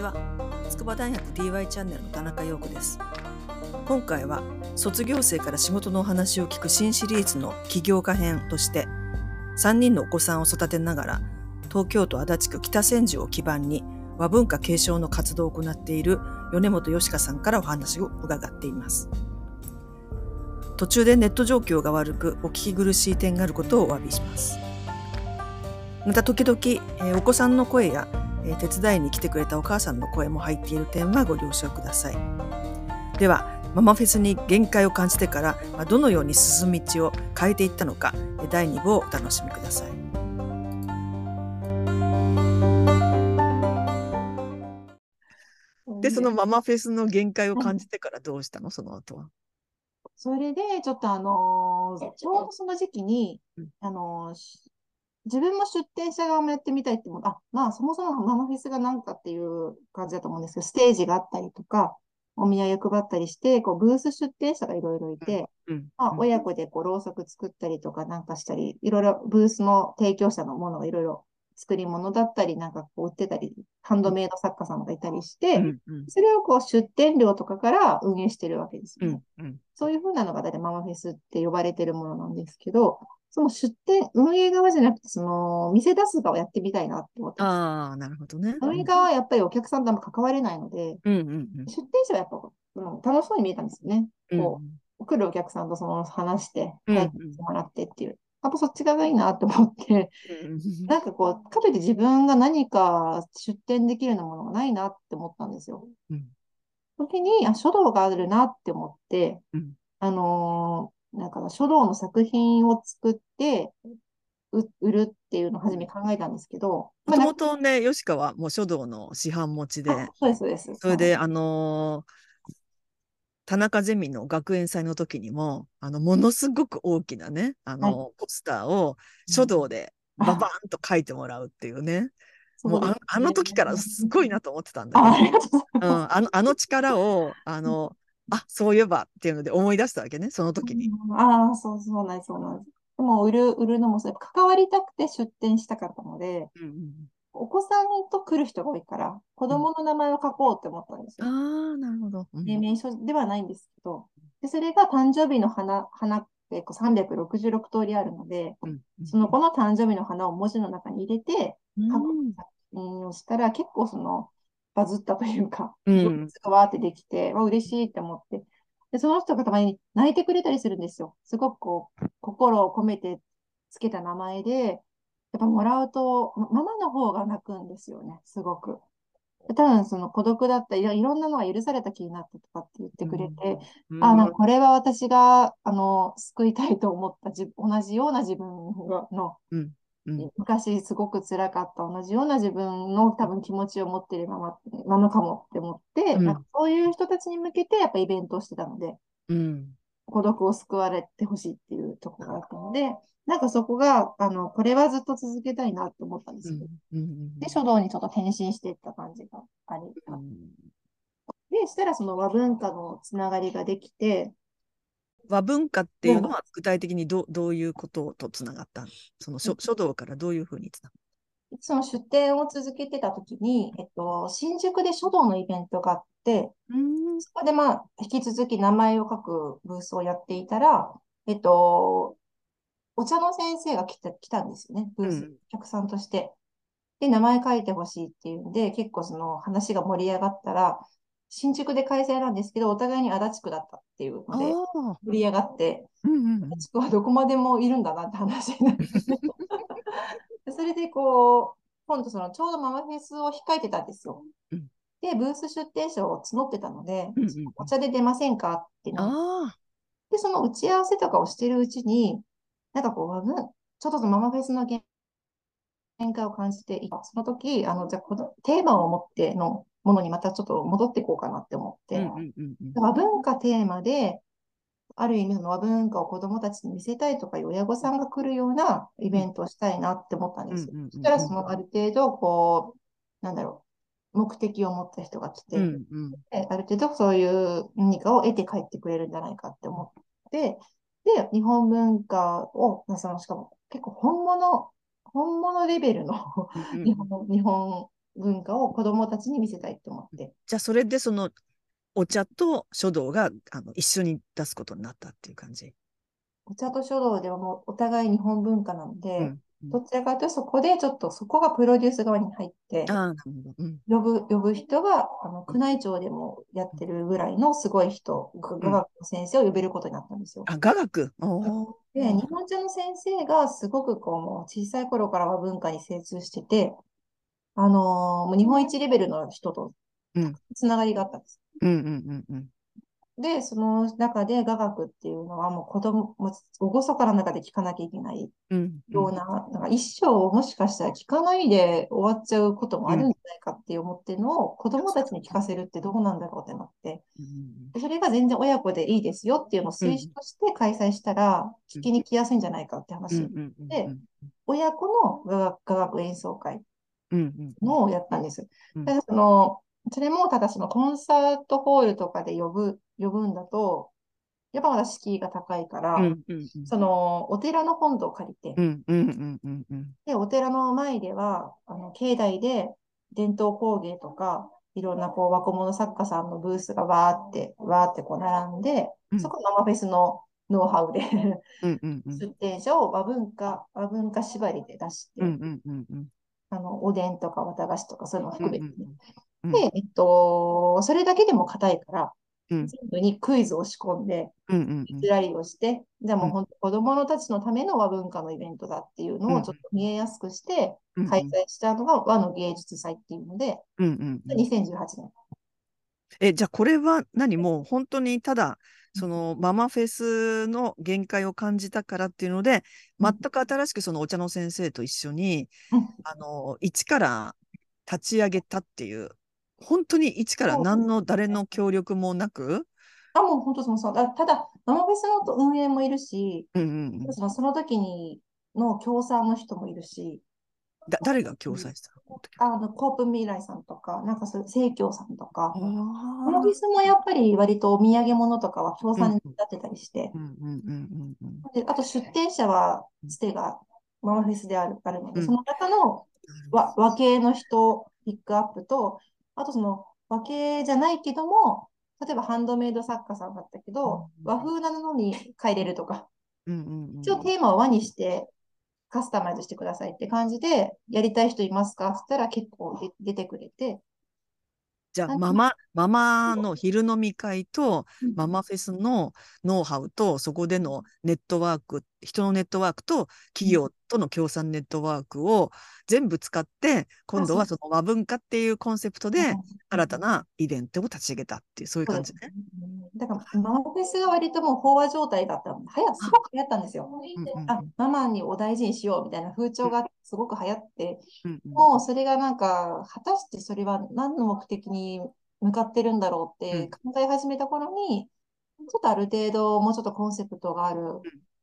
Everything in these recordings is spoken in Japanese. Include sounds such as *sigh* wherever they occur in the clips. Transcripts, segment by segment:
ちは。筑波大学 DY チャンネルの田中陽子です。今回は卒業生から仕事のお話を聞く新シリーズの起業家編として3人のお子さんを育てながら東京都足立区北千住を基盤に和文化継承の活動を行っている米本よしかさんからお話を伺っています。途中でネット状況が悪くお聞き苦しい点があることをお詫びします。また時々、えー、お子さんの声やえ手伝いに来てくれたお母さんの声も入っている点はご了承ください。では、ママフェスに限界を感じてから、まどのように進む道を変えていったのか、第2部をお楽しみください。で、そのママフェスの限界を感じてからどうしたの？その後は。それで、ちょっとあのー、ちょうどその時期に、うん、あのー、自分も出店者側もやってみたいって思う。あ、まあそもそもママフェスが何かっていう感じだと思うんですけど、ステージがあったりとか、お土産配ったりして、こうブース出店者がいろいろいて、うん、まあ、親子でこうろうそく作ったりとかなんかしたり、いろいろブースの提供者のものがいろいろ作り物だったり、なんかこう売ってたり、ハンドメイド作家さんがいたりして、うんうん、それをこう出店料とかから運営してるわけですよね。うんうん、そういうふうなのが大体ママフェスって呼ばれてるものなんですけど、その出店、運営側じゃなくて、その、店出す側をやってみたいなって思ってああ、なるほどね。運営側はやっぱりお客さんとあんま関われないので、うんうんうん、出店者はやっぱ、うん、楽しそうに見えたんですよね。こう、来るお客さんとその話して、帰ってもらってっていう。やっぱそっち側がいいなと思って、なんかこう、かといって自分が何か出店できるようなものがないなって思ったんですよ。うん、時に、あ、書道があるなって思って、うん、あのなんか書道の作品を作って売るっていうのを初め考えたんですけど。もともとね、吉川も書道の市販持ちで。そうです、そうです。それで、あのー、田中ゼミの学園祭の時にも、あの、ものすごく大きなね、あの、はい、ポスターを書道でババーンと書いてもらうっていうね。もうああの時からすごいなと思ってたんだけど、うん、あのあの力をあのあ、そういえばっていうので思い出したわけね、その時に。ああ、そうそうなんです、そうなんです。でも、売る、売るのもそう、関わりたくて出店したかったので、うんうん、お子さんと来る人が多いから、子供の名前を書こうって思ったんですよ。うん、ああ、なるほど。うん、名称ではないんですけど、でそれが誕生日の花、花ってこう366通りあるので、うんうん、その子の誕生日の花を文字の中に入れて、書く作品をしたら、結構その、バズったというか、うん、がわーってできて、わ、嬉しいって思って、で、その人がたまに泣いてくれたりするんですよ。すごくこう、心を込めてつけた名前で、やっぱもらうと、ママの方が泣くんですよね、すごく。多分その孤独だったり、いろんなのが許された気になったとかって言ってくれて、うん、あ、なんかこれは私が、あの、救いたいと思ったじ同じような自分の、昔すごく辛かった同じような自分の多分気持ちを持ってるままなのかもって思って、うん、なんかそういう人たちに向けてやっぱイベントをしてたので、うん、孤独を救われてほしいっていうところがあったので、なんかそこが、あの、これはずっと続けたいなって思ったんですよ。うん、で、書道にちょっと転身していった感じがあり、で、したらその和文化のつながりができて、和文化っていうのは具体的にどどういうこととつながったその書書道からどういうふうにつながった？その出店を続けてた時に、えっと、新宿で書道のイベントがあって、そこでまあ、引き続き名前を書くブースをやっていたら、えっと、お茶の先生が来た来たんですよね、ブース、うん、お客さんとして。で、名前書いてほしいっていうんで、結構その話が盛り上がったら、新宿で開催なんですけど、お互いに足立区だったっていうので、盛り上がって、うんうん、足立区はどこまでもいるんだなって話になって、それでこう、今度そのちょうどママフェスを控えてたんですよ。うん、で、ブース出店者を募ってたので、うんうん、お茶で出ませんかってなで、その打ち合わせとかをしてるうちに、なんかこう、ちょっとママフェスの限界を感じていた。その時、あの、じゃあこのテーマを持ってのものにまたちょっと戻っていこうかなって思って、和文化テーマで、ある意味の和文化を子供たちに見せたいとかいう親御さんが来るようなイベントをしたいなって思ったんです。よ。そしたらそのある程度、こう、なんだろう、目的を持った人が来て、うんうん、ある程度そういう何かを得て帰ってくれるんじゃないかって思って、で、日本文化を、そのしかも結構本物、本物レベルの日本日本文化を子供たちに見せたいと思って。じゃあ、それでそのお茶と書道があの一緒に出すことになったっていう感じ？お茶と書道ではもうお互い日本文化なので、うんどちらかというとそこでちょっとそこがプロデュース側に入って、呼ぶ、呼ぶ人が、あの、宮内庁でもやってるぐらいのすごい人、雅楽の先生を呼べることになったんですよ。あ、雅楽？で、日本茶の先生がすごくこう、もう小さい頃からは文化に精通してて、あのー、日本一レベルの人とつながりがあったんです。うんうんうんうん。で、その中で雅楽っていうのはもう子供、おごそかな中で聞かなきゃいけないような、うん、なんか一生もしかしたら聞かないで終わっちゃうこともあるんじゃないかって思ってるのを、子供たちに聞かせるってどうなんだろうってなって、うん、それが全然親子でいいですよっていうのを推奨として開催したら、聞きに来やすいんじゃないかって話。で、親子の雅楽演奏会のをやったんです。ただそのそれもただそのコンサートホールとかで呼ぶ、呼ぶんだと、やっぱまだ敷居が高いから、そのお寺の本堂を借りて、で、お寺の前では、あの境内で伝統工芸とか、いろんなこう若者作家さんのブースがわーって、わーってこう並んで、うん、そこ生フェスのノウハウで出店者を和文化、和文化縛りで出して、あのおでんとか綿菓子とかそういうのを含めて、ね、で、えっと、それだけでも硬いから、全部にクイズを仕込んで、ずらりをして、じゃあもう本当子供たちのための和文化のイベントだっていうのをちょっと見えやすくして開催したのが和の芸術祭っていうので、2018年。え、じゃあこれは何？もう本当にただ、そのママフェスの限界を感じたからっていうので、全く新しくそのお茶の先生と一緒に、あの、一から立ち上げたっていう本当に一から何の誰の協力もなく、あ、もう本当そのそう。ただ、ママフェスの運営もいるし、うんうんうん、そのその時にの協賛の人もいるし、だ誰が共催したの？あのコープ未来さんとか、なんかそういう生協さんとか、ママフェスもやっぱり割とお土産物とかは協賛に立ってたりして、あと出店者はつてがママフェスであるあるので、うん、その中の和和系の人ピックアップと、あとその和系じゃないけども、例えばハンドメイド作家さんだったけど、うん、和風なのに変えれるとか、一応テーマを和にしてカスタマイズしてくださいって感じで、やりたい人いますか？って言ったら結構出てくれて、じゃあママ、ママの昼飲み会と、ママフェスのノウハウと、そこでのネットワーク、人のネットワークと、企業との協賛ネットワークを全部使って、今度はその和文化っていうコンセプトで、新たなイベントを立ち上げたっていう、そういう感じね。だから、ママフェスが割ともう飽和状態だったので、はや、すごく流行ったんですよ。あ、ママにお大事にしようみたいな風潮がすごく流行って、もうそれがなんか、果たしてそれは何の目的に向かってるんだろうって考え始めた頃に、ちょっとある程度もうちょっとコンセプトがある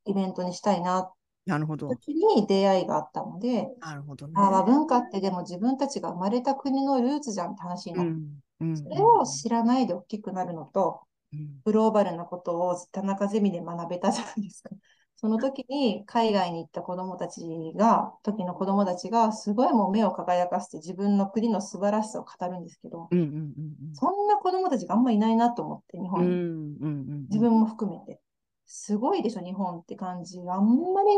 イベントにしたいななるほど。時に出会いがあったので、なるほどね。あ文化ってでも自分たちが生まれた国のルーツじゃんって話になる。うんうん、それを知らないで大きくなるのと、うん、グローバルなことを田中ゼミで学べたじゃないですか。その時に海外に行った子供たちが、時の子供たちがすごいもう目を輝かせて自分の国の素晴らしさを語るんですけど、うんうんうんうん、そんな子供たちがあんまいないなと思って、日本に。うんうんうん、自分も含めて。すごいでしょ、日本って感じ。あんまり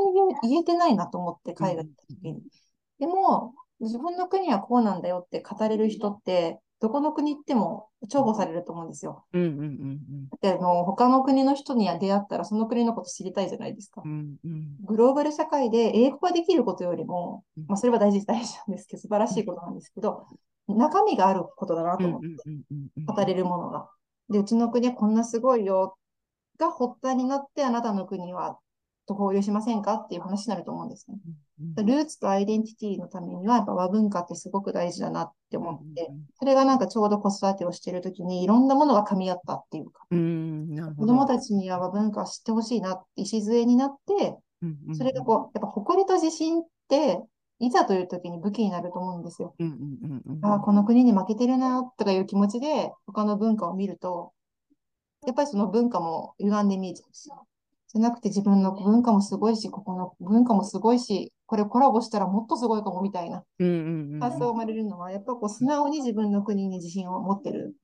言えてないなと思って、海外行った時に。でも、自分の国はこうなんだよって語れる人って、どこの国行っても重宝されると思うんですよ。うんうんうんうん、であの他の国の人に出会ったらその国のこと知りたいじゃないですか。うんうん、グローバル社会で英語ができることよりも、まあ、それは大事大事なんですけど、素晴らしいことなんですけど、中身があることだなと思って、語れるものが。で、うちの国はこんなすごいよが発端になってあなたの国はと交流しませんかっていう話になると思うんですね。ルーツとアイデンティティのためには、やっぱ和文化ってすごく大事だなって思って、それがなんかちょうど子育てをしているときにいろんなものが噛み合ったっていうか、子供たちには和文化を知ってほしいなって礎になって、それがこう、やっぱ誇りと自信って、いざという時に武器になると思うんですよ。ああ、この国に負けてるなとかいう気持ちで他の文化を見ると、やっぱりその文化も歪んで見えちゃうし、じゃなくて自分の文化もすごいし、ここの文化もすごいし、これコラボしたらもっとすごいかもみたいな発想が生まれるのは、やっぱこう素直に自分の国に自信を持ってる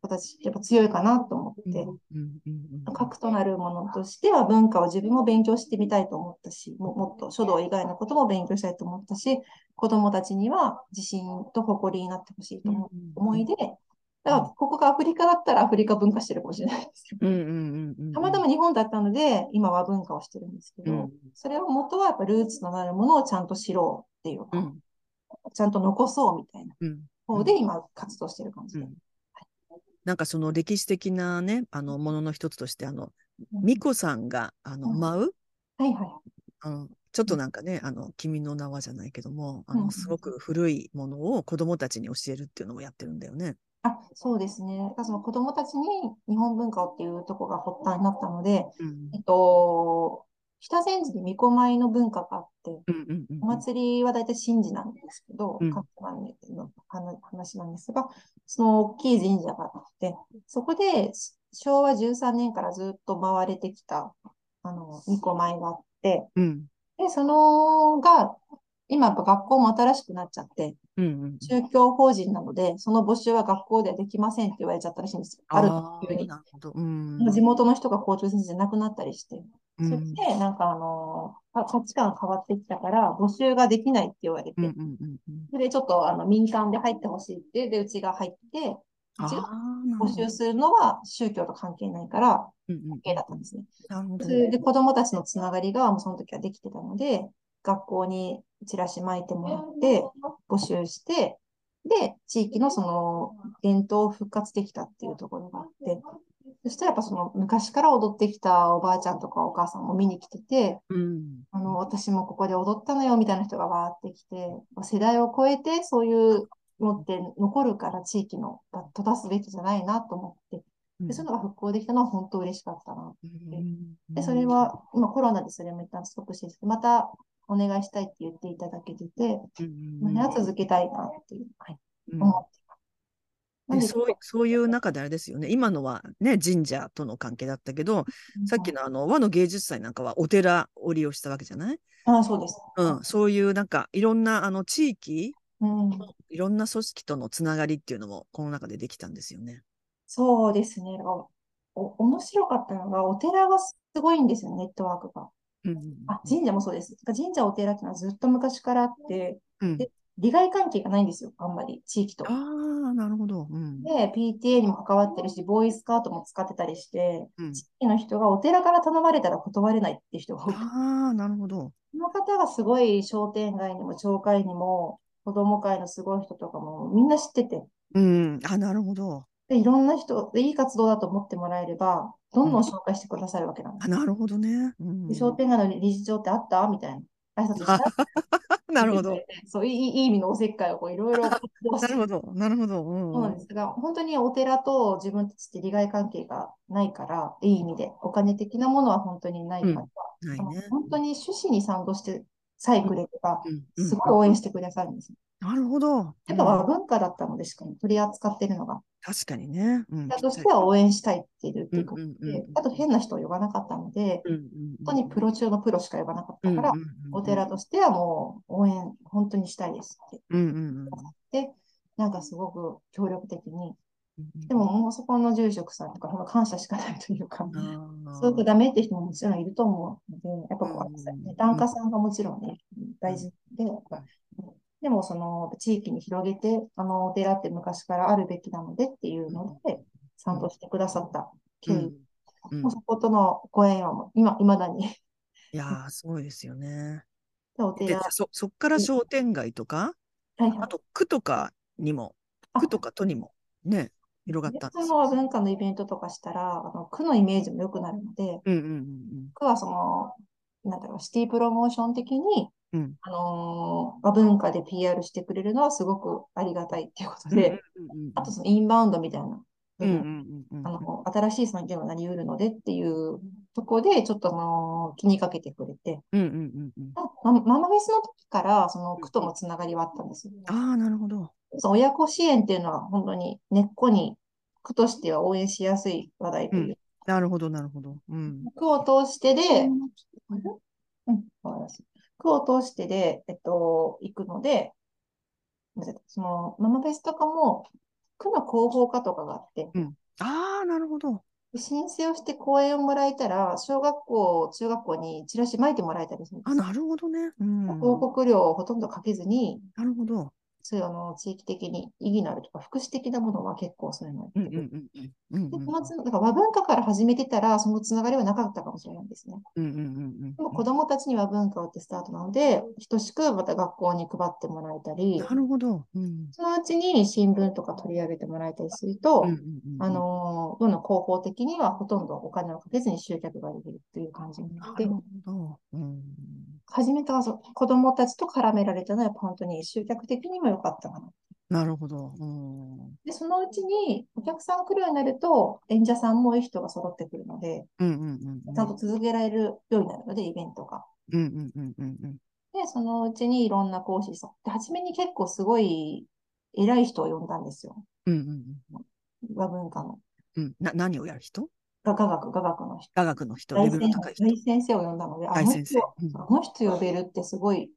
子たち、やっぱ強いかなと思って、核となるものとしては文化を自分も勉強してみたいと思ったし、ももっと書道以外のことも勉強したいと思ったし、子供たちには自信と誇りになってほしいと思いで、だから、ここがアフリカだったらアフリカ文化してるかもしれないです。けど、たまたま日本だったので、今は文化をしてるんですけど、うん、それを元はやっぱルーツとなるものをちゃんと知ろうっていうか、うん、ちゃんと残そうみたいな方で今活動してる感じで。なんかその歴史的なね、あのものの一つとして、あの、美子さんが、あの、舞う、はいはい。うん、ちょっとなんかね、あの、君の名はじゃないけども、あの、すごく古いものを子供たちに教えるっていうのもやってるんだよね。あ、そうですね。その子供たちに日本文化をっていうところが発端になったので、うん、えっと、北千住に巫女舞の文化があって、お祭りは大体神事なんですけど、うん、各の話なんですが、その大きい神社があって、そこで昭和13年からずっと回れてきた、あの、巫女舞があって、うん、で、そのが、今やっぱ学校も新しくなっちゃって、うんうん、宗教法人なので、その募集は学校ではできませんって言われちゃったらしいんですよ。あるというふうに。地元の人が校長先生じゃなくなったりして。それで、なんかあのー、価値観変わってきたから、募集ができないって言われて、それでちょっとあの民間で入ってほしいって、で、うちが入って、うちが募集するのは宗教と関係ないから、OK だったんですね。で子供たちのつながりがもうその時はできてたので、学校にチラシ巻いてもらって、募集して、で、地域のその伝統を復活できたっていうところがあって、そしたらやっぱその昔から踊ってきたおばあちゃんとかお母さんも見に来てて、うん、あの私もここで踊ったのよみたいな人がわーってきて、世代を超えてそういうのって残るから地域のが閉ざすべきじゃないなと思って、でそういうのが復興できたのは本当嬉しかったなって。で、それは今コロナでそれも一旦ストップして、またお願いしたいって言っていただけてて、うん、続けたいなっていう、はい、思ってでそうそういう中であれですよね、今のはね、神社との関係だったけど、うん、さっきのあの和の芸術祭なんかはお寺を利用したわけじゃない？あそうです、うん。そういうなんかいろんなあの地域、うん、いろんな組織とのつながりっていうのもこの中でできたんですよね。そうですね。お面白かったのが、お寺がすごいんですよ、ネットワークが。あ神社もそうです。神社、お寺っていうのはずっと昔からあって、うん、で利害関係がないんですよ、あんまり、地域と。ああ、なるほど、うん。で、PTA にも関わってるし、ボーイスカートも使ってたりして、うん、地域の人がお寺から頼まれたら断れないっていう人が多い。ああ、なるほど。その方がすごい商店街にも町会にも、子供会のすごい人とかもみんな知ってて。うん、あ、なるほど。で、いろんな人、いい活動だと思ってもらえれば、どんどん紹介してくださるわけなんです。うん、なるほどね。うん、で商店街の理事長ってあった？みたいな。挨拶した？*laughs* なるほど。*laughs* そういいいい意味のおせっかいをいろいろ。*laughs* なるほど、なるほど。うん、そうなんですが、本当にお寺と自分たちって利害関係がないから、いい意味で、お金的なものは本当にないから、うんね、本当に趣旨に賛同してさえくれとか、すごい応援してくださるんです。なるほど。やっぱ和文化だったのでしかも取り扱ってるのが。確かにね。うん、としては応援したいっていうってことで、あと変な人を呼ばなかったので、本当にプロ中のプロしか呼ばなかったから、お寺としてはもう応援本当にしたいですって。で、なんかすごく協力的に。でももうそこの住職さんとか、ほん感謝しかないというか、そういうとダメって人ももちろんいると思うので、やっぱこう、檀家さんがもちろんね、大事で、でも、その地域に広げて、あのお寺って昔からあるべきなのでっていうので、賛同してくださった経緯、う。ん、もうそことのご縁は今、いまだに。いやー、すごいですよね。でお寺。そそっから商店街とか、はいはい、あと区とかにも、区とか都にもね、広がったんです。の文化のイベントとかしたら、あの区のイメージも良くなるので、うんうんうん、区はその、なんだろう、シティプロモーション的に、うん、あのー、文化で PR してくれるのはすごくありがたいっていうことで、あとそのインバウンドみたいな、あの新しい産業がなり得るのでっていうところで、ちょっとあの気にかけてくれて、ママフェスの時からその区とのつながりはあったんですよ。ああ、なるほど。その親子支援っていうのは本当に根っこに区としては応援しやすい話題という。なるほど、なるほど。うん。区を通してで、うん、区を通してで、えっと、行くので、その、ママフェスとかも、区の広報課とかがあって、ああ、なるほど。申請をして講演をもらえたら、小学校、中学校にチラシ巻いてもらえたりするんであ、す。なるほどね。うん。広告料をほとんどかけずに、なるほど。そういうあの地域的に意義のあるとか、福祉的なものは結構そういうのでそのつだから和文化から始めてたら、そのつながりはなかったかもしれないんですね。うんうんうんでも子供たちには文化をってスタートなので、等しくまた学校に配ってもらえたりな、るほど。うん。そのうちに新聞とか取り上げてもらえたりすると、あ、の、どんどん広報的にはほとんどお金をかけずに集客ができるっていう感じになってなる、ほど。うん。初めてはそう子供たちと絡められたのは本当に集客的にも良かったかな。なるほど。うん。で、そのうちにお客さん来るようになると、演者さんもいい人が揃ってくるので、うんうんうん。ちゃんと続けられるようになるので、イベントが。うんうんうんうんうん。で、そのうちにいろんな講師さん。で、初めに結構すごい偉い人を呼んだんですよ。うんうん和文化の。うん。うん。な、何をやる人？が雅楽、雅楽の人。雅楽の人、レ大先生を呼んだので、あの大先生人、うんあの人呼べるってすごい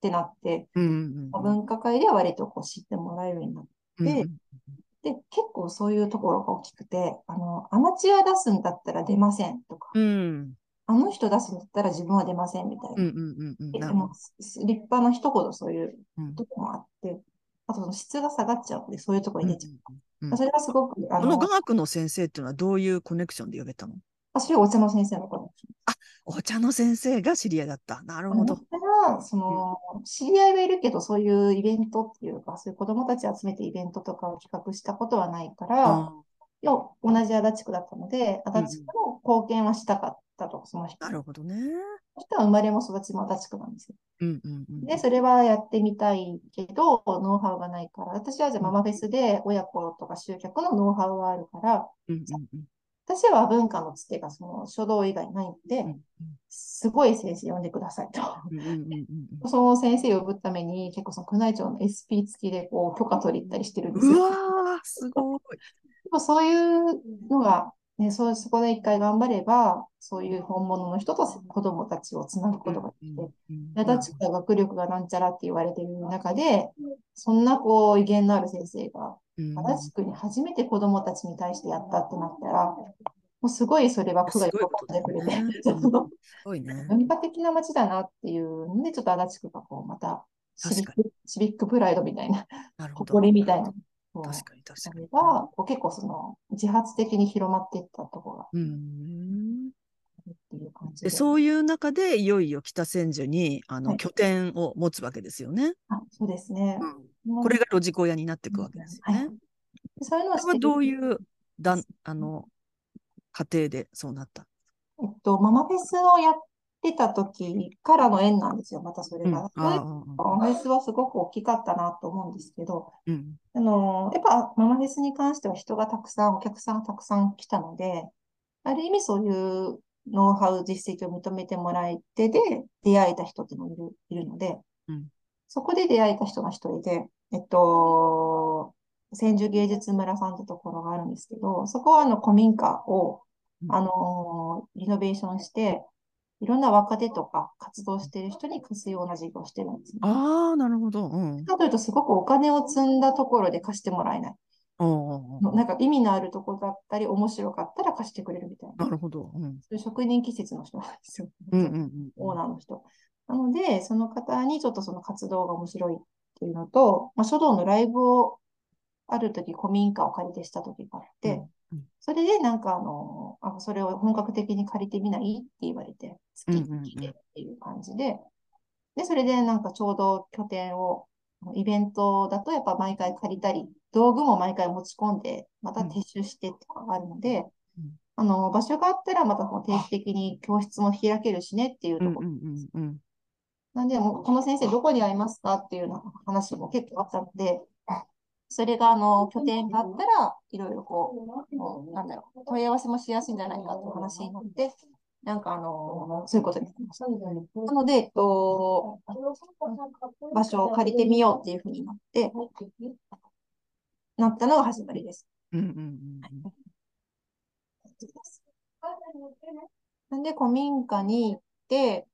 ってなって、うんうん和文化会では割とこう知ってもらえるようになって、うん。うんうんで、結構そういうところが大きくて、あの、アマチュア出すんだったら出ませんとか、うんあの人出すんだったら自分は出ませんみたいな。うんうんうんうん。でもす立派な人ほどそういううんとこもあって、あとその質が下がっちゃうので、そういうところに出ちゃう。うんうんそれはすごく、あの、この雅楽の先生っていうのはどういうコネクションで呼べたの？あそれはお茶の先生の子お茶の先生が知り合いだった。なるほど。その、知り合いはいるけど、そういうイベントっていうか、そういう子供たち集めてイベントとかを企画したことはないから、あいや同じ足立区だったので、足立区の貢献はしたかったと、その人。なるほどね。人は生まれも育ちも足立区なんですよ。うんうんうん。で、それはやってみたいけど、ノウハウがないから、私はじゃあママフェスで親子とか集客のノウハウはあるから、うんうんうん私は文化のつてがその書道以外ないので、うんすごい先生呼んでくださいと。その先生を呼ぶために、結構その宮内庁の SP 付きでこう許可取り行ったりしてるんですよ。うわー、すごい。でもそういうのが、ね、そうそこで一回頑張れば、そういう本物の人と子供たちをつなぐことができて、矢立が学力がなんちゃらって言われている中で、そんなこう威厳のある先生が、うん。足立区に初めて子供たちに対してやったってなったら、もうすごいそれは区が喜んでくれて。文化的な街だなっていうので、ちょっと足立区がこうまたシビッ確ク、シビックプライドみたいな。誇りみたいな、確かに確かに。が、こう結構その自発的に広まっていったところがあうっていう感じでで。そういう中でいよいよ北千住にあのはい拠点を持つわけですよね。あそうですね。これがロジコ屋になっていくわけですよはいね。でそういうのをしてこれはどういうだんあの過程でそうなった？えっと、ママフェスをやってた時からの縁なんですよ、またそれうん、が。あそれあママフェスはすごく大きかったなと思うんですけど、うん。あの、やっぱママフェスに関しては人がたくさん、お客さんがたくさん来たので、ある意味そういうノウハウ、実績を認めてもらえてで、出会えた人っていうのもいる、いるので、うん。そこで出会えた人が一人で、えっと、千住芸術村さんってところがあるんですけど、そこはあの古民家を、うん。あのリノベーションして、いろんな若手とか活動している人に貸すような事業をしてるんですね。ああなるほど。うんかというと、すごくお金を積んだところで貸してもらえない。なんか意味のあるところだったり、面白かったら貸してくれるみたいな。なるほど。うんそういう職人気質の人なんですよ。うんうんうんオーナーの人。なので、その方にちょっとその活動が面白いっていうのと、まあ、書道のライブをある時古民家を借りてした時があって、うんうんそれでなんかあの、あ、それを本格的に借りてみない？って言われて、月うんうんうん。でっていう感じで、で、それでなんかちょうど拠点を、イベントだとやっぱ毎回借りたり、道具も毎回持ち込んで、また撤収してとかがあるので、うん。あの、場所があったらまた定期的に教室も開けるしねっていうところ。なんで、もうこの先生どこに会いますかっていうような話も結構あったので、それがあの拠点があったらいろいろこう、なんだろう、問い合わせもしやすいんじゃないかっていう話になって、なんかあの、そういうことになりました。なので、えっと、場所を借りてみようっていうふうになって、なったのが始まりです。うんうんうんうんなんで、古民家に行って、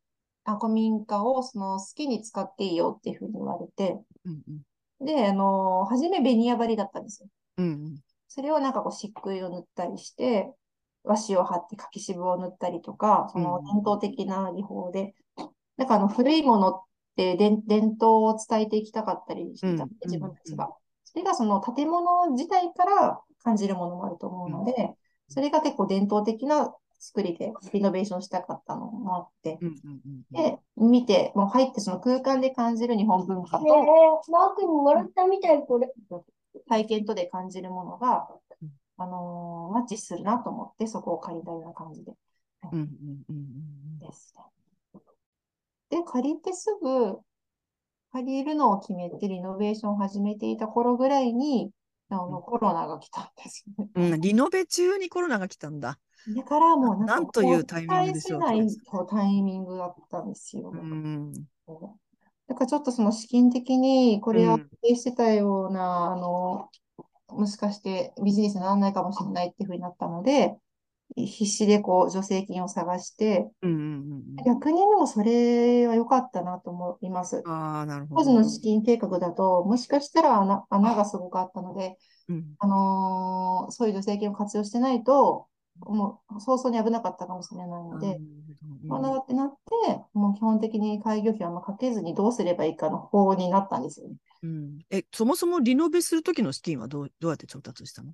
あ、古民家をその好きに使っていいよっていうふうに言われて、うんうん、で、あのー、初めベニヤ張りだったんですよ。うんうん、それをなんかこう漆喰を塗ったりして、和紙を貼って柿渋を塗ったりとか、その伝統的な技法で、うん、なんかあの古いものって伝統を伝えていきたかったりしてたんで、自分たちが。それがその建物自体から感じるものもあると思うので、それが結構伝統的な作りでリノベーションしたかったのもあって、で、見て、もう入ってその空間で感じる日本文化と、マークにもらったみたい、これ。体験とで感じるものが、あのー、マッチするなと思って、そこを借りたような感じで。ですね。で、借りてすぐ、借りるのを決めてリノベーションを始めていた頃ぐらいに、あの、コロナが来たんですよね。うん、リノベ中にコロナが来たんだ。だからもうなんなんというタイミングでしょうか。ないタイミングだったんですよ。うん。だからちょっとその資金的にこれを経営してたような、あの、もしかしてビジネスにならないかもしれないっていうふうになったので、必死でこう助成金を探して、うんうんうん、逆にでもそれは良かったなと思います。あなるほど。当時の資金計画だと、もしかしたら穴穴がすごくあったので、うん、あのー、そういう助成金を活用してないと、もう早々に危なかったかもしれないので、こうなってなって、もう基本的に開業費はまかけずにどうすればいいかの方になったんですよね。うん、え、そもそもリノベするときの資金はどうどうやって調達したの？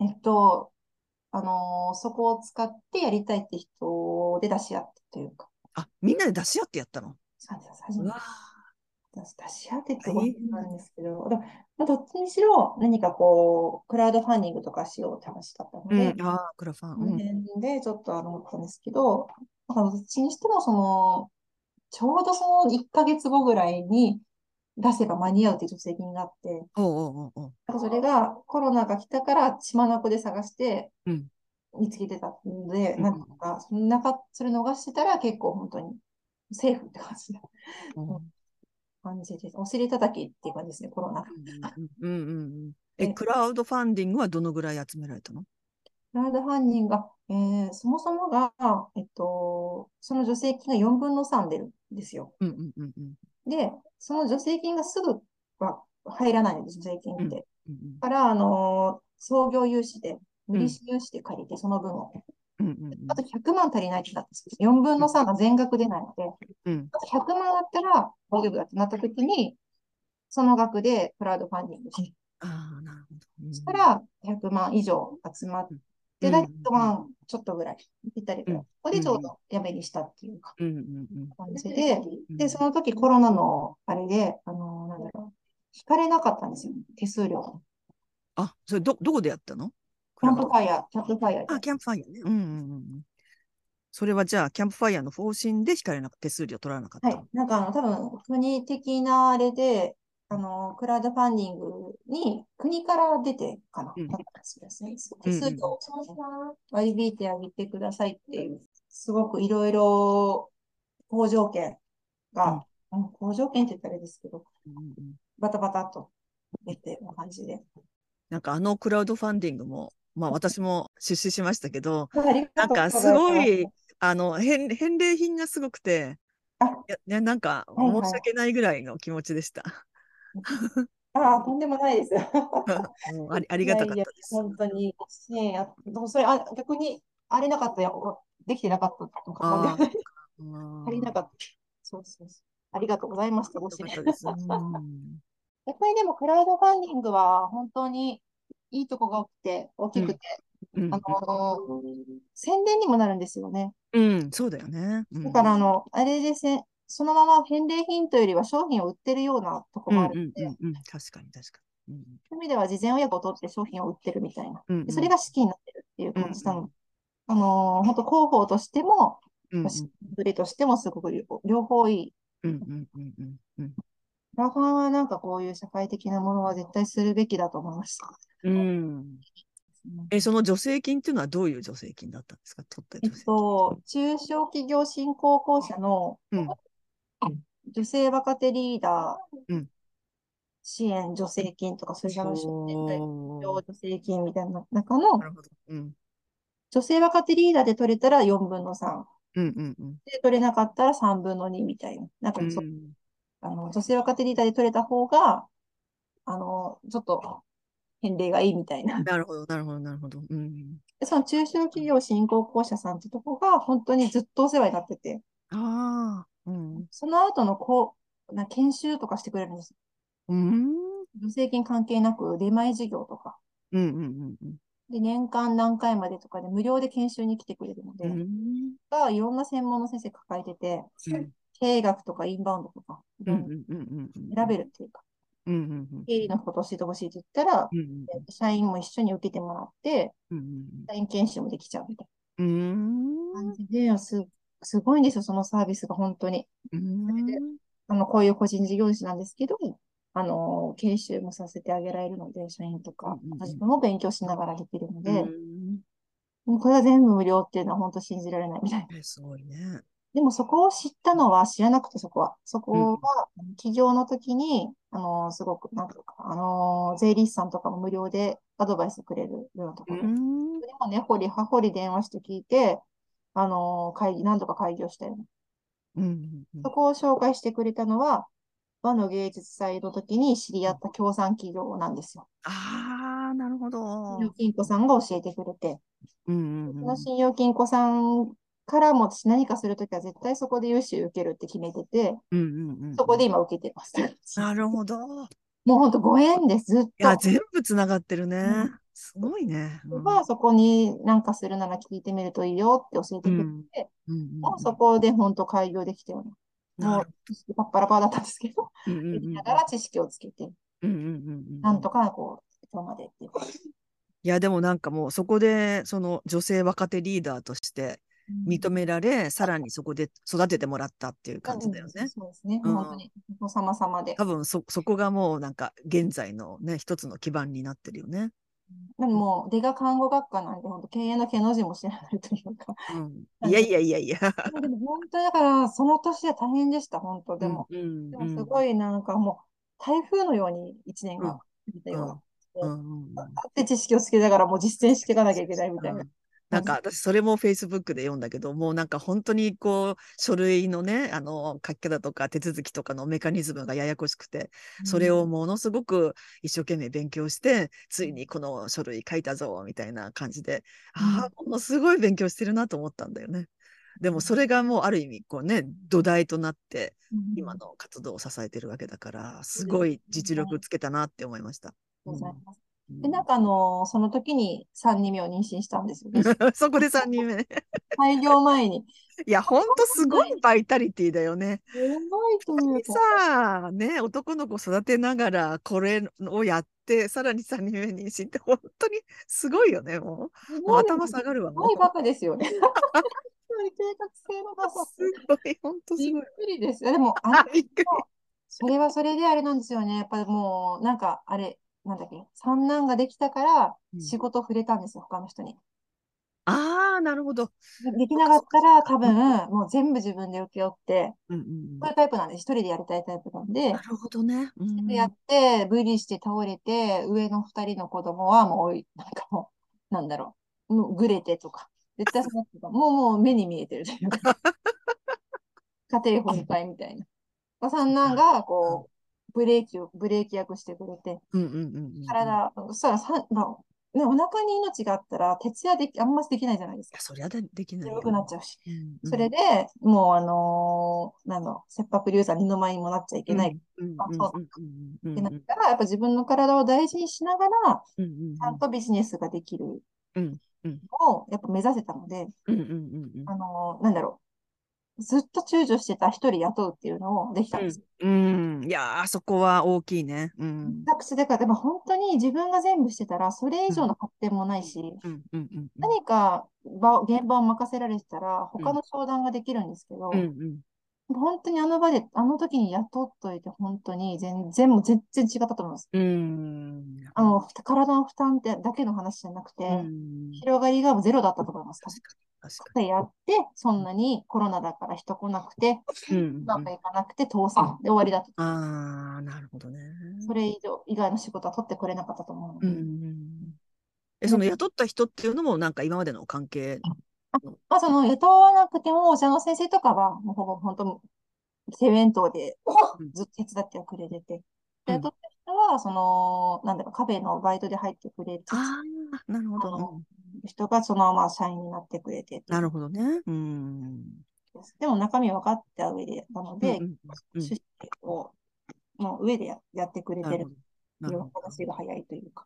えっと、あのー、そこを使ってやりたいって人で出し合ってというか。あ、みんなで出し合ってやったの？そうです、初めて。出し合ってってことなんですけど、まあ、どっちにしろ何かこう、クラウドファンディングとかしようって話だったので、うん、あクラファン。うん、で、ちょっとあの思ったんですけど、だからどっちにしてもその、ちょうどその1ヶ月後ぐらいに出せば間に合うっていう助成金があって、それがコロナが来たから血眼で探して見つけてたので、うん、なんか、そんなか、それ逃してたら結構本当にセーフって感じで。うん感じです。お尻叩きっていう感じですね、コロナ。うんうんうん。え、クラウドファンディングはどのぐらい集められたの？クラウドファンディングが、えー、そもそもが、えっと、その助成金が4分の3出るんですよ。うんうんうんうん、で、その助成金がすぐは入らないんです、助成金って。うんうんうん、から、あのー、創業融資で、無利子融資で借りて、その分を。うんうんあと100万足りないってなったんです4分の3が全額出ないので、うん、あと100万あったら大丈夫だってなった時に、その額でクラウドファンディングして、あなるほど、うん、そしたら100万以上集まって、だい100万ちょっとぐらい、ぴったりぐらい。ここでちょうどやめにしたっていうか、感じで、で、その時コロナのあれで、あのー、なんだろう、引かれなかったんですよ、手数料。あ、それど、どこでやったの？キャンプファイヤー、キャンプファイヤー。あ、キャンプファイヤーね。うんうんうん。それはじゃあ、キャンプファイヤーの方針で引かれな手数料取らなかったはい。なんかあの、多分、国的なあれで、あの、クラウドファンディングに国から出てかな。うん、手数料、割り引いてあげてくださいっていう、すごくいろいろ、好条件が、うん、好条件って言ったらあれですけど、うんうん、バタバタと出てる感じで。なんかあのクラウドファンディングもまあ私も出資しましたけど、なんかすごい、あの、返返礼品がすごくて、いやなんか申し訳ないぐらいの気持ちでした。*laughs* ああ、とんでもないです。ありありがたかったです。本当に、ね、やそれあ逆にあれなかったよ、できてなかったとか *laughs* 足りなかった。そうそうそう。ありがとうございました、ご支援。やっぱりでも、クラウドファンディングは本当にいいとこが多くて、大きくて、うん、あの、宣伝にもなるんですよね。うん、そうだよね。うん、だから、あの、あれでせ、そのまま返礼品というよりは商品を売ってるようなとこもあるんで、うんうんうん、確かに確かに。うん、そういう意味では、事前予約を取って商品を売ってるみたいな。うんうん、それが資金になってるっていう感じなの。うんうん、あのー、本当広報としても、うんうん、としてもすごく両方いい。うんうんうんうん、ラファンはなんかこういう社会的なものは絶対するべきだと思いました。うん。え、その助成金っていうのはどういう助成金だったんですか？取ったえっと、中小企業振興公社の、うん、女性若手リーダー支援助成金とか、それから出店助成金みたいな中の、うん、女性若手リーダーで取れたら4分の3。うんうんうん。で、取れなかったら3分の2みたいな。なんかうそ、んあの、女性若手リーダーで取れた方が、あの、ちょっと、返礼がいいみたいな。なるほど、なるほど、なるほど。うん。でその中小企業振興公社さんってとこが、本当にずっとお世話になってて、ああ、うん。その後のこう、な研修とかしてくれるんです。うん。助成金関係なく、出前授業とか。うんうんうんで、年間何回までとかで無料で研修に来てくれるので、うん。うんがいろんな専門の先生抱えてて、うん経営学とかインバウンドとか。選べるっていうか、うんうんうん。経理のことを教えてほしいって言ったら、うんうん社員も一緒に受けてもらって、うん社員研修もできちゃうみたいうん。うな感じで、す、すごいんですよ、そのサービスが本当に。ん。うん。あの、こういう個人事業主なんですけど、あの、研修もさせてあげられるので、社員とかうんうんうん、自分も勉強しながらできるので、うんもうこれは全部無料っていうのは本当信じられないみたいな。えすごいね。でもそこを知ったのは知らなくて、そこは。そこは、起業の時に、あの、すごく、なんとか、あの、税理士さんとかも無料でアドバイスくれるようなところ。うん。それもね、掘り葉掘り電話して聞いて、あの、会議、何とか会議をしたよ。うん。そこを紹介してくれたのは、和の芸術祭の時に知り合った協賛企業なんですよ。ああ、なるほど。信用金庫さんが教えてくれて、うんうんその信用金庫さんからも私何かするときは絶対そこで融資受けるって決めてて、うん。うんうん。そこで今受けてます。なるほど。もう本当ご縁です、ずっいや、と。全部つながってるねうん。すごいね。うん。はそこに何かするなら聞い。てみるといいよって教えてくれて、うん。うん。もうそこで本当開業できたようなる知識パッパラパーだったんですけど、うんうんうん。やりながら知識をつけて、うんうんうんうんなんとかこう、今日までっていう。いや、でもなんかもうそこで、その女性若手リーダーとして認められ、さらにそこで育ててもらったっていう感じだよね。そうですね。うん。本当に、お様々で。多分そ、そこがもうなんか現在のね、一つの基盤になってるよね。でももう、出が看護学科なんで、本当経営の毛の字も知らないというか。うん。いやいやいやいや。でも本当にだから、その年は大変でした、本当。でも、うんでもすごいなんかもう、台風のように一年が過ぎたような。うんうんうんだって知識をつけながらもう実践していかなきゃいけないみたいな。なんか私それも Facebook で読んだけど、もうなんか本当にこう書類のね、あの書き方とか手続きとかのメカニズムがややこしくて、それをものすごく一生懸命勉強して、ついにこの書類書いたぞみたいな感じで、ああ、ものすごい勉強してるなと思ったんだよね。でもそれがもうある意味こうね、土台となってうん今の活動を支えてるわけだから、すごい実力つけたなって思いました。うんで、なんかあのーその時に3人目を妊娠したんですよね。*laughs* そこで3人目ね。開業前に。*laughs* いや、ほんとすごいバイタリティだよね。すごいというか。さあ、ね、男の子育てながらこれをやって、さらに3人目妊娠って本当にすごいよね、もう。もう頭下がるわ。すごいバカですよね。計画性のなさ。すごい、ほんとすびっごい。くりです。でも、あの *laughs* あ、びっくり。それはそれであれなんですよね。やっぱりもう、なんか、あれ、なんだっけ、三男ができたからうん。仕事触れたんですよ、他の人に。ああ、なるほど。でできなかったら多分、もう全部自分で請け負って、うんうんうん。こういうタイプなんで、一人でやりたいタイプなんでな、るほどね。うんやって、無理して倒れて、上の二人の子供はもう、なんかもう、なんだろう、もうぐれてとか、絶対そうなってた。もうもう目に見えてるというか、*laughs* 家庭崩壊みたいな。まあ三男が、こう、ブレーキを、ブレーキ役してくれて、うんうんうんうん。い体、そしたらさ、まあ、ね、お腹に命があったら、徹夜でき、あんまりできないじゃないですか。や、そりゃでできないよ。強くなっちゃうし。うんうんそれで、もう、あのーなんの、切迫流産二の舞にもなっちゃいけない。そううんうんうんけないから、やっぱ自分の体を大事にしながら、うんうんちゃんとビジネスができるうんうんのを、やっぱ目指せたので、うんうんうんうんあのーなんだろう。ずっと躊躇してた一人雇うっていうのをできたんですよ。うん、いやー、そこは大きいね。うん。私、だから、でも本当に自分が全部してたら、それ以上の発展もないし、うんうんうん何か場現場を任せられてたら、他の商談ができるんですけど、うんうん本当にあの場で、あの時に雇っといて、本当に全然、もう全然違ったと思います。うん。あの、体の負担ってだけの話じゃなくて、うん広がりがゼロだったと思います。確かにでやって、そんなにコロナだから人来なくて、に。うんうまくいかなくて倒産で終わりだった。ああ、なるほどね。それ以上、以外の仕事は取ってくれなかったと思うので。うん。え、その雇った人っていうのもなんか今までの関係。まあ、その、雇わなくても、お茶の先生とかは、もうほぼ本当、手弁当でずっと手伝ってくれてて。で、雇った人は、その、なんだろう、カフェのバイトで入ってくれて、ああ、なるほど。うん人がそのまま社員になってくれててなるほどね。うん。でも中身分かった上で、なので、うんうんうん趣旨を、もう上でややってくれてる話が早いというか。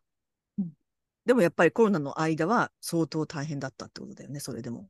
でもやっぱりコロナの間は相当大変だったってことだよね、それでも。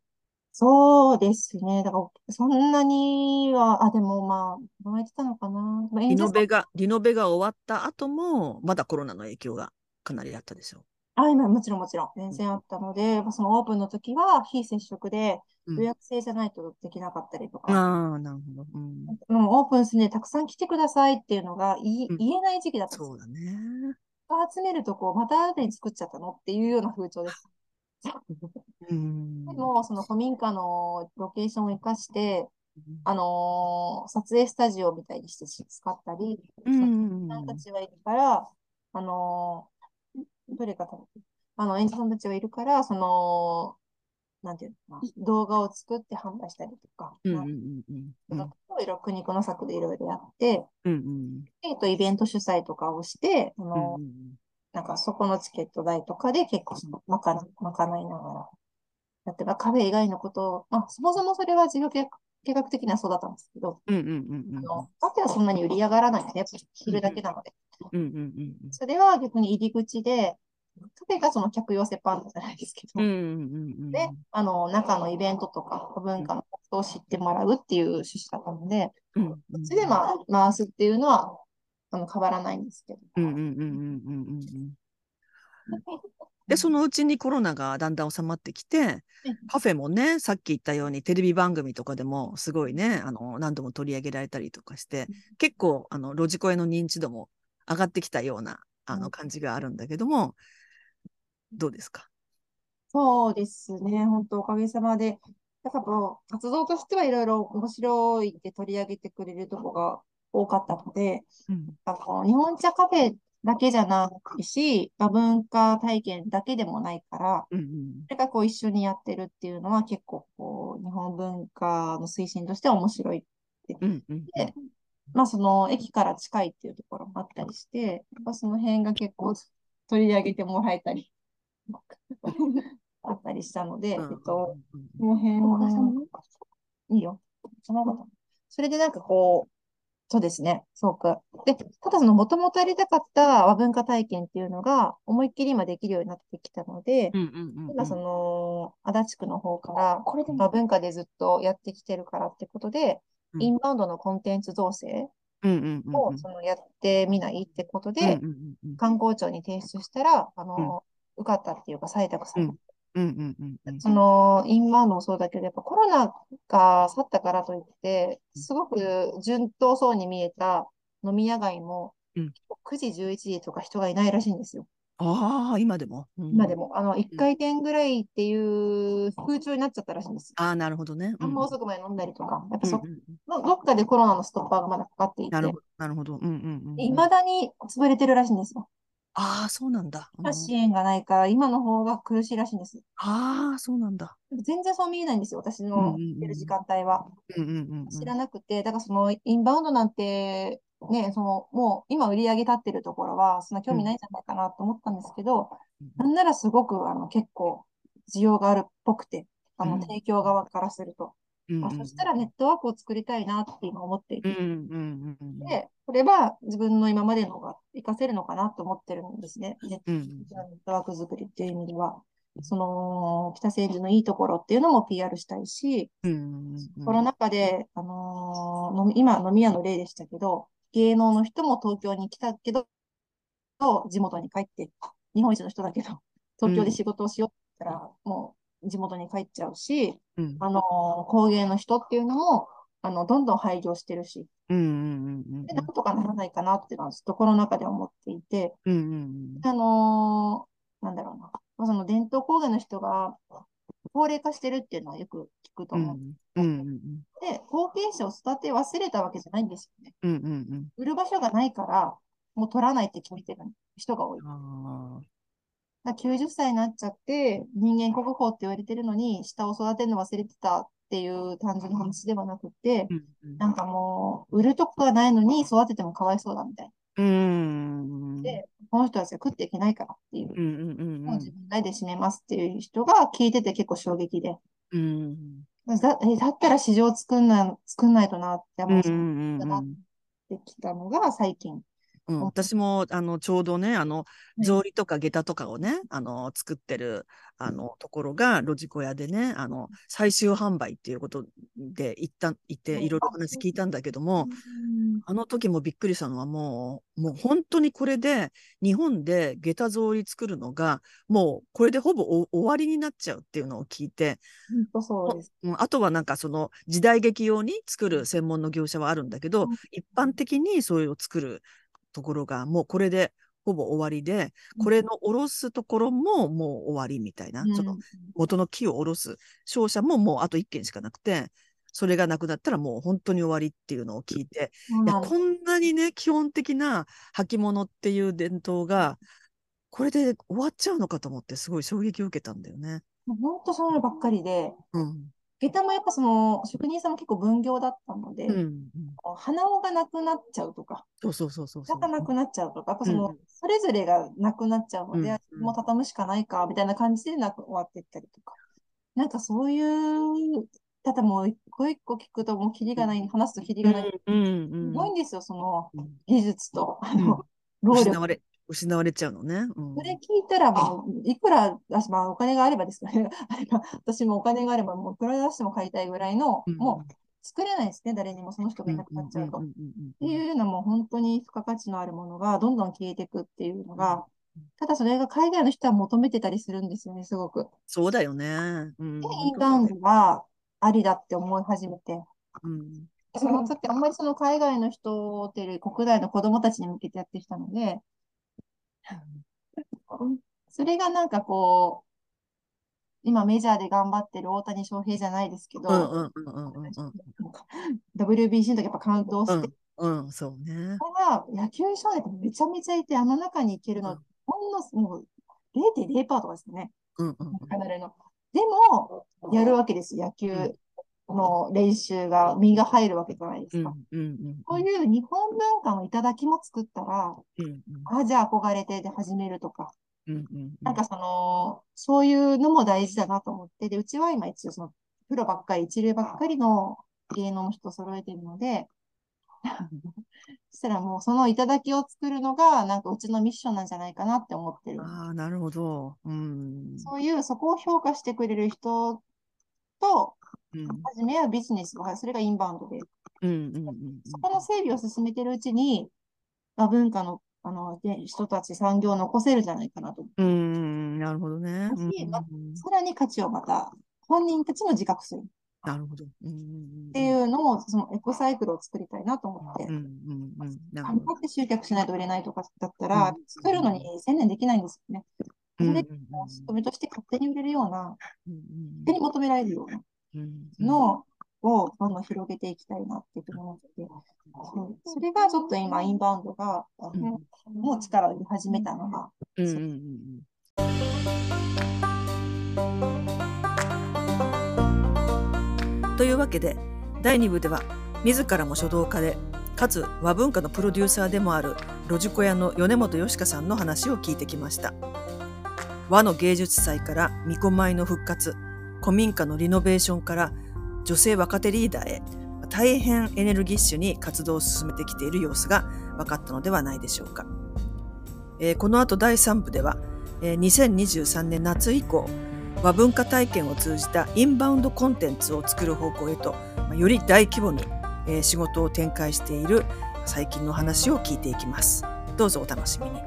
そうですね。だから、そんなには、あ、でもまあ、どうやってたのかな。まあリノベが、リノベが終わった後も、まだコロナの影響がかなりあったでしょあ、今、もちろんもちろん、全然あったので、まあそのオープンの時は非接触でう。うん予約制じゃないとできなかったりとあか、あ、なるほど。うん。うん、オープンするんでたくさん来てくださいっていうのが言いうん言えない時期だったんですよ。そうだね。人集めるとこ、また後に作っちゃったのっていうような風潮です。*laughs* うん。でも、その古民家のロケーションを生かして、あのー撮影スタジオみたいにして使ったり、うん。さんたちはいるから、あのーどれか多分、あの、演者さんたちはいるから、その、なんていうのかな、動画を作って販売したりとか。いろいろ苦肉の策でいろいろやって、うん。うん。えっと、イベント主催とかをして、あうの、ん。なんかそこのチケット代とかで結構その、まかな、まかないながら、やってばカフェ以外のことを、まあ、そもそもそれは事業計画的にはそうだったんですけど、カフェはそんなに売り上がらないんで、やっぱ昼だけなので。うん。うん。うん。それは逆に入り口で、カフェがその客寄せパンダじゃないですけど、うん。うん。で、あの、中のイベントとか、文化のことを知ってもらうっていう趣旨だったので、うん。こっちでまあ、回すっていうのは、あの、変わらないんですけど。うん。うん。うん。うん。うん。で、そのうちにコロナがだんだん収まってきて、カフェもね、さっき言ったようにテレビ番組とかでもすごいね、あの、何度も取り上げられたりとかして、結構、あの、ロジコエの認知度も上がってきたような、あの、うん感じがあるんだけども、どうですか？そうですね、本当おかげさまで。だから活動としてはいろいろ面白いって取り上げてくれるとこが多かったので、うん。あの日本茶カフェだけじゃないし、まあ文化体験だけでもないから、うん。うん。それがこう一緒にやってるっていうのは結構こう日本文化の推進としては面白いって。うん。うん。で、まあその駅から近いっていうところもあったりして、やっぱその辺が結構取り上げてもらえたり *laughs* あったりしたので、えっと、この辺はいいよ。そのこと。それでなんかこう、そうですね、そうか。で、ただそのもともとやりたかった和文化体験っていうのが思いっきり今できるようになってきたので、うん。うん。うん。今その足立区の方から和文化でずっとやってきてるからってことで、うんインバウンドのコンテンツ造成。をそのやってみないってことうん。で。観光庁に提出したら、あの、受かったっていうか採択された。その、インバウンドもそうだけど、やっぱコロナが去ったからといって、すごく順当そうに見えた飲み屋街もうん、9時、11時とか人がいないらしいんですよ。ああ、今でも？うん今で。も。あの、1回転ぐらいっていう風潮になっちゃったらしいんですよ。ああ、なるほどね。あんま遅くまで飲んだりとか。やっぱそ、うんうんうんどどっかでコロナのストッパーがまだかかっていてな、るほど。なるほど。うんうんうん。いまだに潰れてるらしいんですよ。ああ、そうなんだ。うん支援がないから、今の方が苦しいらしいんです。ああ、そうなんだ。全然そう見えないんですよ、私の行ってる時間帯は。うんうんうんうん。知らなくて、だからそのインバウンドなんて、ね、そのもう今売り上げ立ってるところは、そんな興味ないんじゃないかなと思ったんですけど、なんならすごくあの結構需要があるっぽくて、あうんの提供側からすると。うんあそしたらネットワークを作りたいなって今思っていて、うんうんうんうん。で、これは自分の今までのが活かせるのかなと思ってるんですね。ネットワーク作りっていう意味では。その北千住のいいところっていうのも PR したいし、うんうんコロナ禍で、あのー今、飲み屋の例でしたけど、芸能の人も東京に来たけど、地元に帰って、日本一の人だけど、東京で仕事をしようって言ったら、もう地元に帰っちゃうし、うん。あのー工芸の人っていうのも、あの、どんどん廃業してるし、うんうんうんで、なんとかならないかなっていうのはずっとコロナ禍で思っていて、うんうん。あのーなんだろうな、まあその伝統工芸の人が高齢化してるっていうのはよく聞くとうん思う。うんうんで、後継者を育て忘れたわけじゃないんですよね。うんうん売る場所がないから、もう取らないって決めてる人が多い。あ90歳になっちゃって、人間国宝って言われてるのに、下を育てるの忘れてたっていう単純な話ではなくて、うんうん、なんかもう、売るとこがないのに育ててもかわいそうだみたいな。うん、で、この人たちは食っていけないからっていう、うんうんうんもう自分で締めますっていう人が聞いてて結構衝撃で。うん、だだったら市場作んない作んないとなって、もう、なってきたのが最近。うん、私もあのちょうどねあの草履とか下駄とかをね、あの作ってるあのところが路地小屋でねあの最終販売っていうことで行った行ってい。ろいろ話聞いたんだけども、あの時もびっくりしたのはもうもう本当にこれで日本で下駄草履作るのがもうこれでほぼ終わりになっちゃうっていうのを聞いてあとはなんかその時代劇用に作る専門の業者はあるんだけど、一般的にそれを作るところがもうこれでほぼ終わりで、これの下ろすところももう終わりみたいな、うん、その元の木を下ろす。商社ももうあと1件しかなくて、それがなくなったらもう本当に終わりっていうのを聞いて、うん、いやこんなにね、基本的な履物っていう伝統が、これで終わっちゃうのかと思って、すごい衝撃を受けたんだよね。本当そればっかりで、うん、下駄もやっぱその職人さんも結構分業だったので、うんうん、鼻緒がなくなっちゃうとか、そうそうそうそう。がなくなっちゃうとか、やっぱその、うん、それぞれがなくなっちゃうので、うん、もう畳むしかないかみたいな感じでなく終わっていったりとか、なんかそういう、ただもう一個一個聞くともうキリがない、話すとキリがない。すごいんですよ、その技術と、あの、労力。失われちゃうのね。うん、それ聞いたらもう、いくら、まあ、お金があればですかね。*laughs* あれば、私もお金があれば、もういくら出しても買いたいぐらいの、うん、もう作れないですね、誰にもその人がいなくなっちゃうと。っていうのも本当に付加価値のあるものがどんどん消えていくっていうのが、ただそれが海外の人は求めてたりするんですよね、すごく。そうだよね。うん、で、インバウンドはありだって思い始めて。うん、そのってあんまりその海外の人っていう国内の子供たちに向けてやってきたので、*laughs* それがなんかこう、今メジャーで頑張ってる大谷翔平じゃないですけど、WBC の時やっぱ感動して、うん、うん、そうね。野球少年ってめちゃめちゃいて、あの中に行けるの、ほんのもう0.0%とかですね。うんうん、の。でも、やるわけです、野球の練習が、身が入るわけじゃないですか。うんうんうん、こういう日本文化の頂きも作ったら、うんうん、あ、じゃあ憧れてで始めるとか、うんうんうん、なんかその、そういうのも大事だなと思って、で、うちは今一応その、プロばっかり、一流ばっかりの芸能の人を揃えてるので、そしたらもうその頂を作るのが、なんかうちのミッションなんじゃないかなって思ってる。ああ、なるほど。うん。そういう、そこを評価してくれる人と、うん、初めはビジネスが、それがインバウンドで。うんうんうん、そこの整備を進めてるうちに、まあ、文化のあので人たち、産業を残せるじゃないかなと。うん、なるほどね。うん、まさらに価値をまた本人たちも自覚する。なるほど。うん、っていうのを、そのエコサイクルを作りたいなと思って。うんうんうん、頑張って集客しないと売れないとかだったら、作るのに専念できないんですよね。それで、仕組みとして勝手に売れるような、勝手に求められるような。のをどんどん広げていきたいなっていうふうに思ってて、それがちょっと今、インバウンドが、うん、もう力を入れ始めたのが。うんうんうん。というわけで第2部では自らも書道家でかつ和文化のプロデューサーでもある路地小屋の米本よしかさんの話を聞いてきました。和の芸術祭から巫女舞の復活古民家のリノベーションから女性若手リーダーへ大変エネルギッシュに活動を進めてきている様子が分かったのではないでしょうか。えー、この後第3部では、えー、2023年夏以降和文化体験を通じたインバウンドコンテンツを作る方向へと、まあ、より大規模に、えー、仕事を展開している最近の話を聞いていきます。どうぞお楽しみに。